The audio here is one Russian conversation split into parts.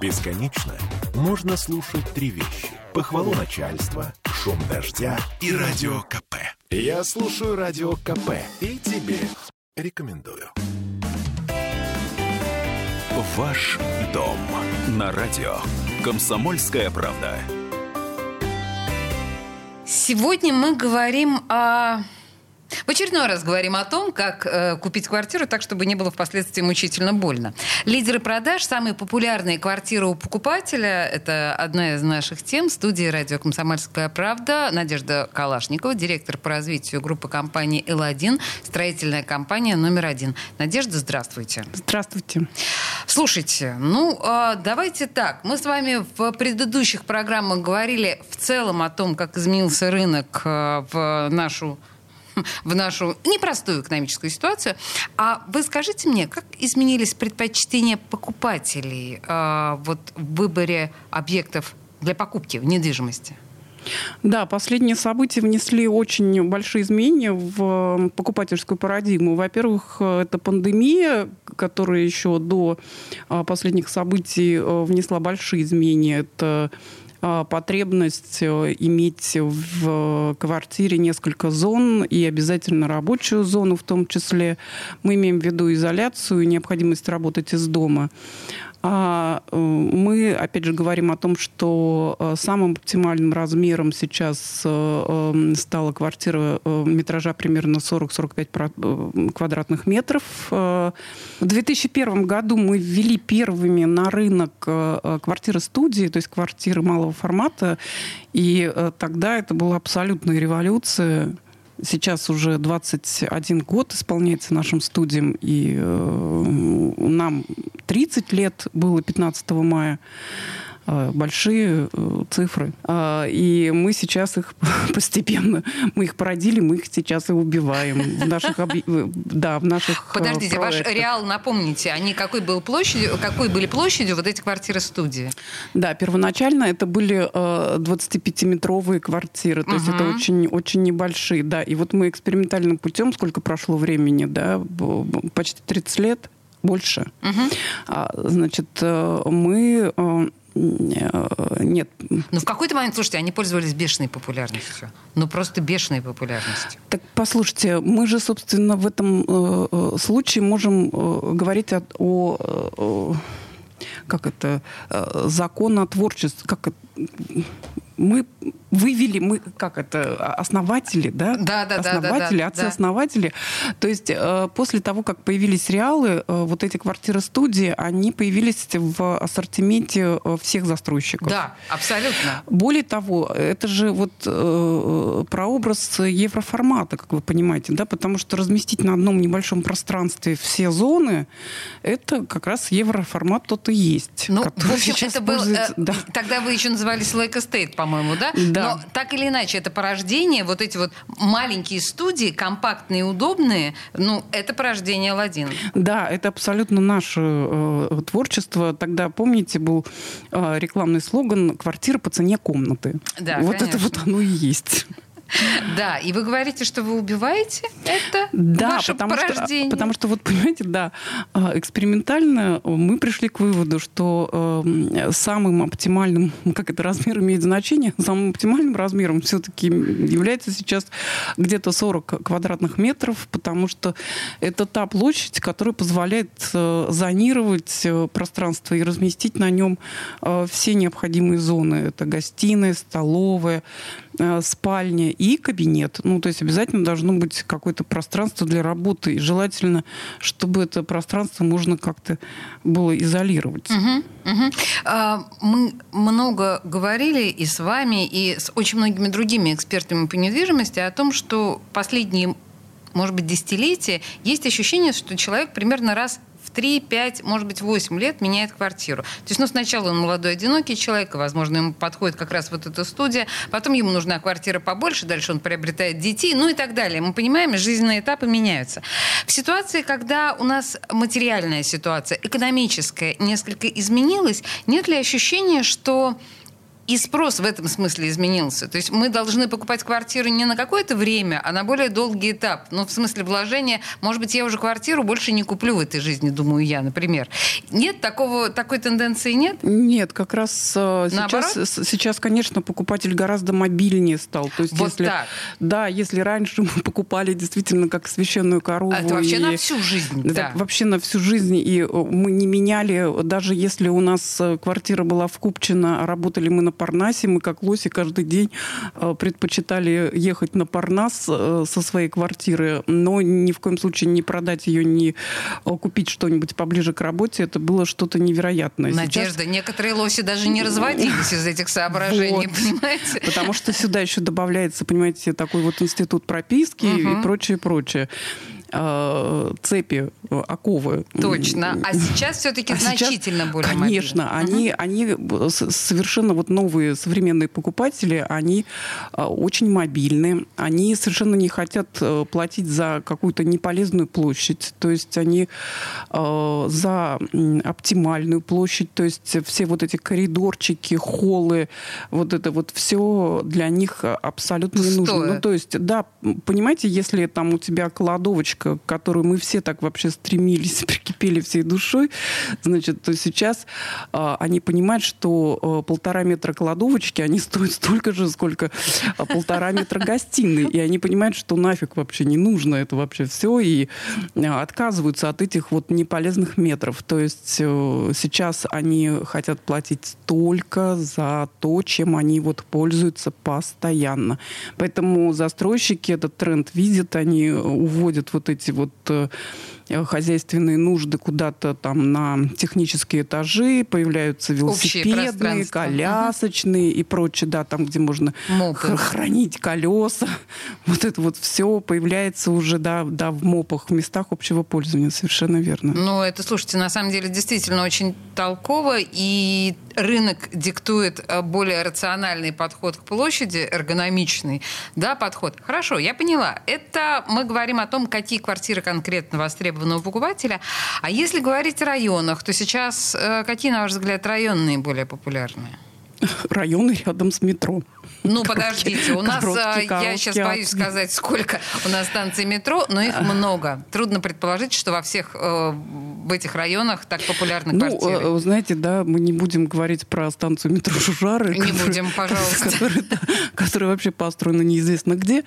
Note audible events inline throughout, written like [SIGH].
Бесконечно можно слушать три вещи. Похвалу начальства, шум дождя и радио КП. Я слушаю радио КП и тебе рекомендую. Ваш дом на радио. Комсомольская правда. Сегодня мы говорим о в очередной раз говорим о том, как э, купить квартиру так, чтобы не было впоследствии мучительно больно. Лидеры продаж, самые популярные квартиры у покупателя, это одна из наших тем. В студии радио «Комсомольская правда» Надежда Калашникова, директор по развитию группы компании «Л1», строительная компания номер один. Надежда, здравствуйте. Здравствуйте. Слушайте, ну, э, давайте так. Мы с вами в предыдущих программах говорили в целом о том, как изменился рынок э, в нашу [LAUGHS] в нашу непростую экономическую ситуацию. А вы скажите мне, как изменились предпочтения покупателей э, вот в выборе объектов для покупки в недвижимости? Да, последние события внесли очень большие изменения в покупательскую парадигму. Во-первых, это пандемия, которая еще до а, последних событий э, внесла большие изменения. Это а, потребность э, иметь в квартире несколько зон и обязательно рабочую зону в том числе. Мы имеем в виду изоляцию и необходимость работать из дома. А э, мы, опять же, говорим о том, что э, самым оптимальным размером сейчас э, эм, стала квартира метража примерно 40-45 квадратных метров. В 2001 году мы ввели первыми на рынок квартиры-студии, то есть квартиры малого формата, и тогда это была абсолютная революция. Сейчас уже 21 год исполняется нашим студиям, и э, нам 30 лет было 15 мая. Э, большие э, цифры. А, и мы сейчас их [LAUGHS] постепенно, мы их породили, мы их сейчас и убиваем в наших, да, в наших э, Подождите, проектах. ваш реал, напомните, они какой, был площадью, какой были площадью вот эти квартиры-студии? Да, первоначально это были 25-метровые квартиры, то угу. есть это очень, очень небольшие, да. И вот мы экспериментальным путем, сколько прошло времени, да, почти 30 лет, больше. Угу. Значит, мы Э, нет. Ну, в какой-то момент, слушайте, они пользовались бешеной популярностью. Ну, просто бешеной популярностью. Так, послушайте, мы же, собственно, в этом э, э случае можем э, говорить о, о, как это, э, закон о творчестве, как это, мы вывели, мы, как это, основатели, да? Да, да, основатели, да. да, отцы-основатели. Да. То есть э, после того, как появились сериалы, э, вот эти квартиры-студии, они появились в ассортименте э, всех застройщиков. Да, абсолютно. Более того, это же вот э, прообраз евроформата, как вы понимаете, да, потому что разместить на одном небольшом пространстве все зоны, это как раз евроформат тот и есть. Ну, в общем, это был... Э, да. Тогда вы еще назывались Lake Estate, по-моему, да? Да. Но так или иначе, это порождение, вот эти вот маленькие студии, компактные, удобные, ну, это порождение Ладин. Да, это абсолютно наше э, творчество. Тогда, помните, был э, рекламный слоган «Квартира по цене комнаты». Да, вот конечно. это вот оно и есть. [LAUGHS] Да, и вы говорите, что вы убиваете это да, ваше потому порождение. Что, потому что, вот понимаете, да, а, экспериментально мы пришли к выводу, что э, самым оптимальным, [LAUGHS] как это размер имеет значение, [LAUGHS] самым оптимальным размером все-таки является сейчас где-то 40 квадратных метров, потому что это та площадь, которая позволяет э, зонировать э, пространство и разместить на нем э, все необходимые зоны. Это гостиная, столовая, спальня и кабинет. Ну, то есть обязательно должно быть какое-то пространство для работы. И желательно, чтобы это пространство можно как-то было изолировать. Угу, угу. Мы много говорили и с вами, и с очень многими другими экспертами по недвижимости о том, что последние может быть, десятилетия, есть ощущение, что человек примерно раз в 3, 5, может быть, 8 лет меняет квартиру. То есть, ну, сначала он молодой, одинокий человек, возможно, ему подходит как раз вот эта студия, потом ему нужна квартира побольше, дальше он приобретает детей, ну и так далее. Мы понимаем, жизненные этапы меняются. В ситуации, когда у нас материальная ситуация, экономическая несколько изменилась, нет ли ощущения, что и спрос в этом смысле изменился. То есть мы должны покупать квартиру не на какое-то время, а на более долгий этап. Ну, в смысле вложения, может быть, я уже квартиру больше не куплю в этой жизни, думаю я, например. Нет такого, такой тенденции нет? Нет, как раз э, сейчас, сейчас, конечно, покупатель гораздо мобильнее стал. То есть, вот если, так. Да, если раньше [LAUGHS] мы покупали действительно как священную корову. Это вообще и, на всю жизнь. Да. Вообще на всю жизнь. И э, мы не меняли, даже если у нас э, квартира была в Купчино, а работали мы на Парнасе, мы как лоси каждый день предпочитали ехать на Парнас со своей квартиры, но ни в коем случае не продать ее, не купить что-нибудь поближе к работе. Это было что-то невероятное. Надежда, Сейчас... некоторые лоси даже не разводились из этих соображений, вот. понимаете? Потому что сюда еще добавляется, понимаете, такой вот институт прописки угу. и прочее, прочее. Э, цепи, э, оковы. Точно. А сейчас все-таки а значительно сейчас, более Конечно. Мобильны. Они, они совершенно вот новые современные покупатели, они э, очень мобильны. Они совершенно не хотят платить за какую-то неполезную площадь. То есть они за оптимальную площадь. То есть все вот эти коридорчики, холлы, вот это вот все для них абсолютно Пустое. не нужно. Ну, то есть, да, понимаете, если там у тебя кладовочка к которой мы все так вообще стремились, [LAUGHS] прикипели всей душой, значит, то сейчас а, они понимают, что а, полтора метра кладовочки, они стоят столько же, сколько а, полтора метра гостиной. И они понимают, что нафиг вообще не нужно это вообще все, и а, отказываются от этих вот неполезных метров. То есть а, сейчас они хотят платить только за то, чем они вот пользуются постоянно. Поэтому застройщики этот тренд видят, они уводят вот эти вот э, хозяйственные нужды куда-то там на технические этажи, появляются велосипедные, колясочные угу. и прочее, да, там, где можно Мопы. хранить колеса. [LAUGHS] Вот это вот все появляется уже, да, да, в мопах, в местах общего пользования, совершенно верно. Ну, это, слушайте, на самом деле действительно очень толково, и рынок диктует э, более рациональный подход к площади, эргономичный, да, подход. Хорошо, я поняла. Это мы говорим о том, какие квартиры конкретно востребованы у покупателя. А если говорить о районах, то сейчас э, какие, на ваш взгляд, районы наиболее популярные? [LAUGHS] Районы рядом с метро. Ну, подождите, у нас, короткий, а, я сейчас боюсь сказать, сколько у нас станций метро, но их много. Трудно предположить, что во всех э, в этих районах так популярны ну, квартиры. Ну, знаете, да, мы не будем говорить про станцию метро Жужары. Не которая, будем, пожалуйста. Которая, да, которая вообще построена неизвестно где.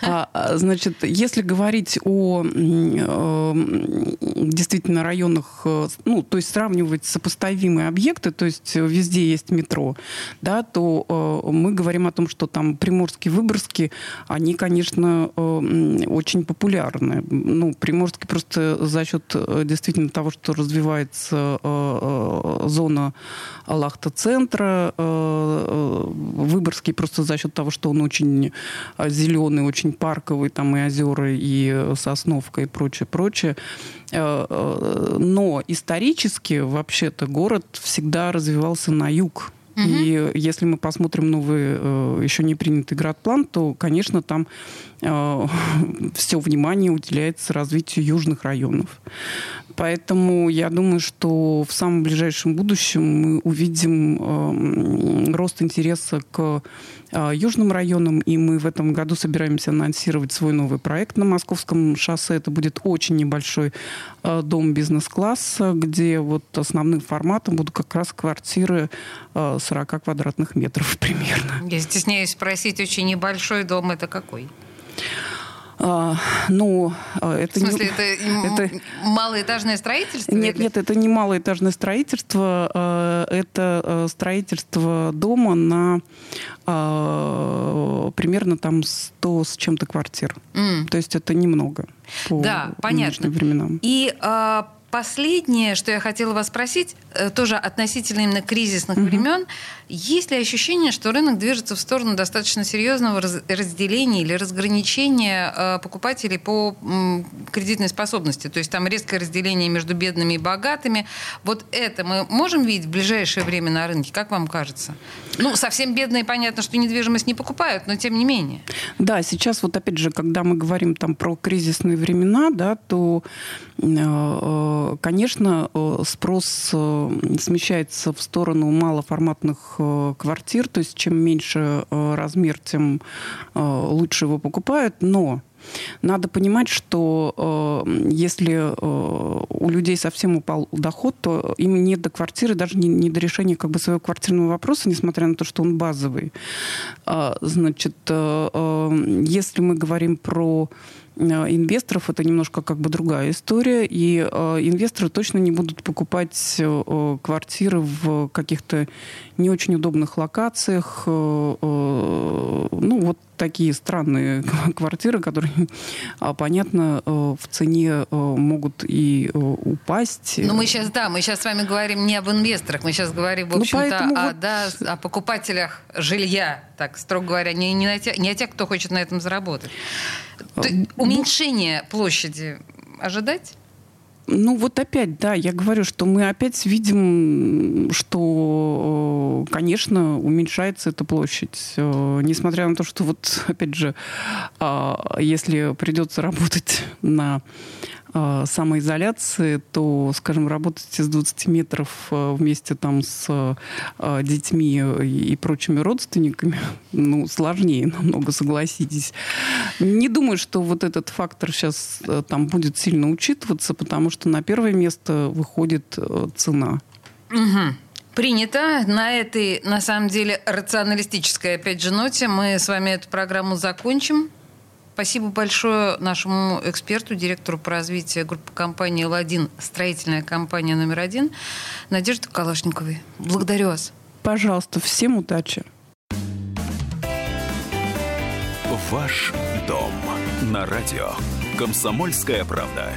А, а, значит, если говорить о э, действительно районах, э, ну, то есть сравнивать сопоставимые объекты, то есть везде есть метро, да, то э, мы говорим о том, что там Приморские, Выборгские, они, конечно, э, очень популярны. Ну, Приморские просто за счет э, действительно того, что развивается зона Лахта-центра, Выборгский просто за счет того, что он очень зеленый, очень парковый, там и озера, и сосновка, и прочее, прочее. Но исторически, вообще-то, город всегда развивался на юг Угу. И если мы посмотрим новый, э, еще не принятый градплан, то, конечно, там э, [LAUGHS] все внимание уделяется развитию южных районов. Поэтому я думаю, что в самом ближайшем будущем мы увидим э, рост интереса к э, южным районам, и мы в этом году собираемся анонсировать свой новый проект на Московском шоссе. Это будет очень небольшой э, дом бизнес-класса, где вот основным форматом будут как раз квартиры э, 40 квадратных метров [LAUGHS] примерно. Я стесняюсь спросить, очень небольшой дом это какой? А, ну, а, это В смысле, не, это, это малоэтажное строительство? Нет, или? нет, это не малоэтажное строительство, а, это строительство дома на примерно там 100 с чем-то квартир. Mm. То есть это немного по да, понятно. временам. И Последнее, что я хотела вас спросить, э, тоже относительно именно кризисных mm-hmm. времен, есть ли ощущение, что рынок движется в сторону достаточно серьезного разделения или разграничения э, покупателей по кредитной способности? То есть там резкое разделение между бедными и богатыми. Вот это мы можем видеть в ближайшее время на рынке, как вам кажется? Ну, совсем бедные, понятно, что недвижимость не покупают, но тем не менее. Да, сейчас вот опять же, когда мы говорим там про кризисные времена, да, то э, конечно, спрос смещается в сторону малоформатных квартир, то есть чем меньше размер, тем лучше его покупают, но надо понимать, что э, если э, у людей совсем упал доход, то им нет до квартиры, даже не, не до решения как бы своего квартирного вопроса, несмотря на то, что он базовый. Э, значит, э, э, если мы говорим про э, инвесторов это немножко как бы другая история, и э, инвесторы точно не будут покупать э, квартиры в каких-то не очень удобных локациях. Э, э, ну, вот такие странные [LAUGHS] квартиры, которые, а, понятно, э, в цене могут и упасть. Ну, мы сейчас, да, мы сейчас с вами говорим не об инвесторах, мы сейчас говорим, в ну, общем-то, ну, о, вот... да, о покупателях жилья, так, строго говоря, не, не, на те, не о тех, кто хочет на этом заработать. Ты, уменьшение площади ожидать? Ну вот опять, да, я говорю, что мы опять видим, что, э, конечно, уменьшается эта площадь. Э, несмотря на то, что вот, опять же, а, если придется работать на Э, самоизоляции, то, скажем, работать из 20 метров э, вместе там с э, детьми и прочими родственниками, [LAUGHS] ну, сложнее намного, согласитесь. Не думаю, что вот этот фактор сейчас там будет сильно учитываться, потому что на первое место выходит цена. Угу. Принято. На этой, на самом деле, рационалистической, опять же, ноте мы с вами эту программу закончим. Спасибо большое нашему эксперту, директору по развитию группы компании «Ладин», строительная компания номер один, Надежде Калашниковой. Благодарю вас. Пожалуйста, всем удачи. Ваш дом на радио. Комсомольская правда.